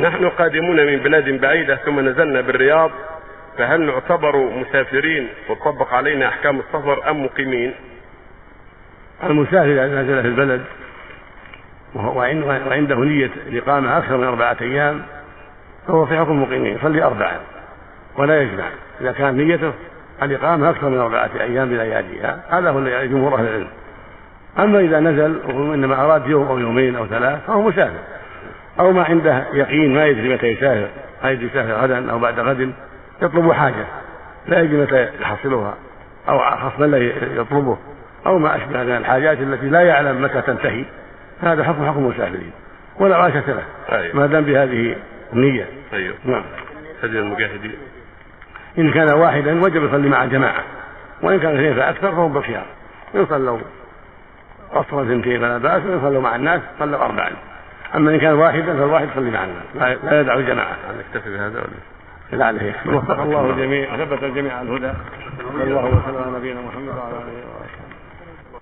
نحن قادمون من بلاد بعيدة ثم نزلنا بالرياض فهل نعتبر مسافرين وتطبق علينا أحكام السفر أم مقيمين؟ المسافر إذا نزل في البلد وعنده نية الإقامة أكثر من أربعة أيام فهو في حكم المقيمين يصلي أربعة ولا يجمع. إذا كانت نيته الإقامة أكثر من أربعة أيام بلياليها هذا هو جمهور أهل العلم. أما إذا نزل وإنما أراد يوم أو يومين أو ثلاث فهو مسافر. أو ما عنده يقين ما يدري متى يسافر هل يسافر غدا أو بعد غد يطلب حاجة لا يدري متى يحصلها أو خصما لا يطلبه أو ما أشبه من الحاجات التي لا يعلم متى تنتهي. هذا حكم حكم المسافرين. ولا عاشة له أيوه. ما دام بهذه النية. أيوه نعم. هدي المجاهدين. إن كان واحدا وجب يصلي مع جماعة وإن كان اثنين فأكثر فهم بالخيار. إن صلوا قصرا اثنتين فلا بأس وإن صلوا مع الناس صلوا أربعا. أما إن كان واحدا فالواحد يصلي مع الناس. لا يدع الجماعة. نكتفي بهذا ولا لعله وفق الله الجميع ثبت الجميع على الهدى. صلى الله وسلم على نبينا محمد وعلى آله وصحبه.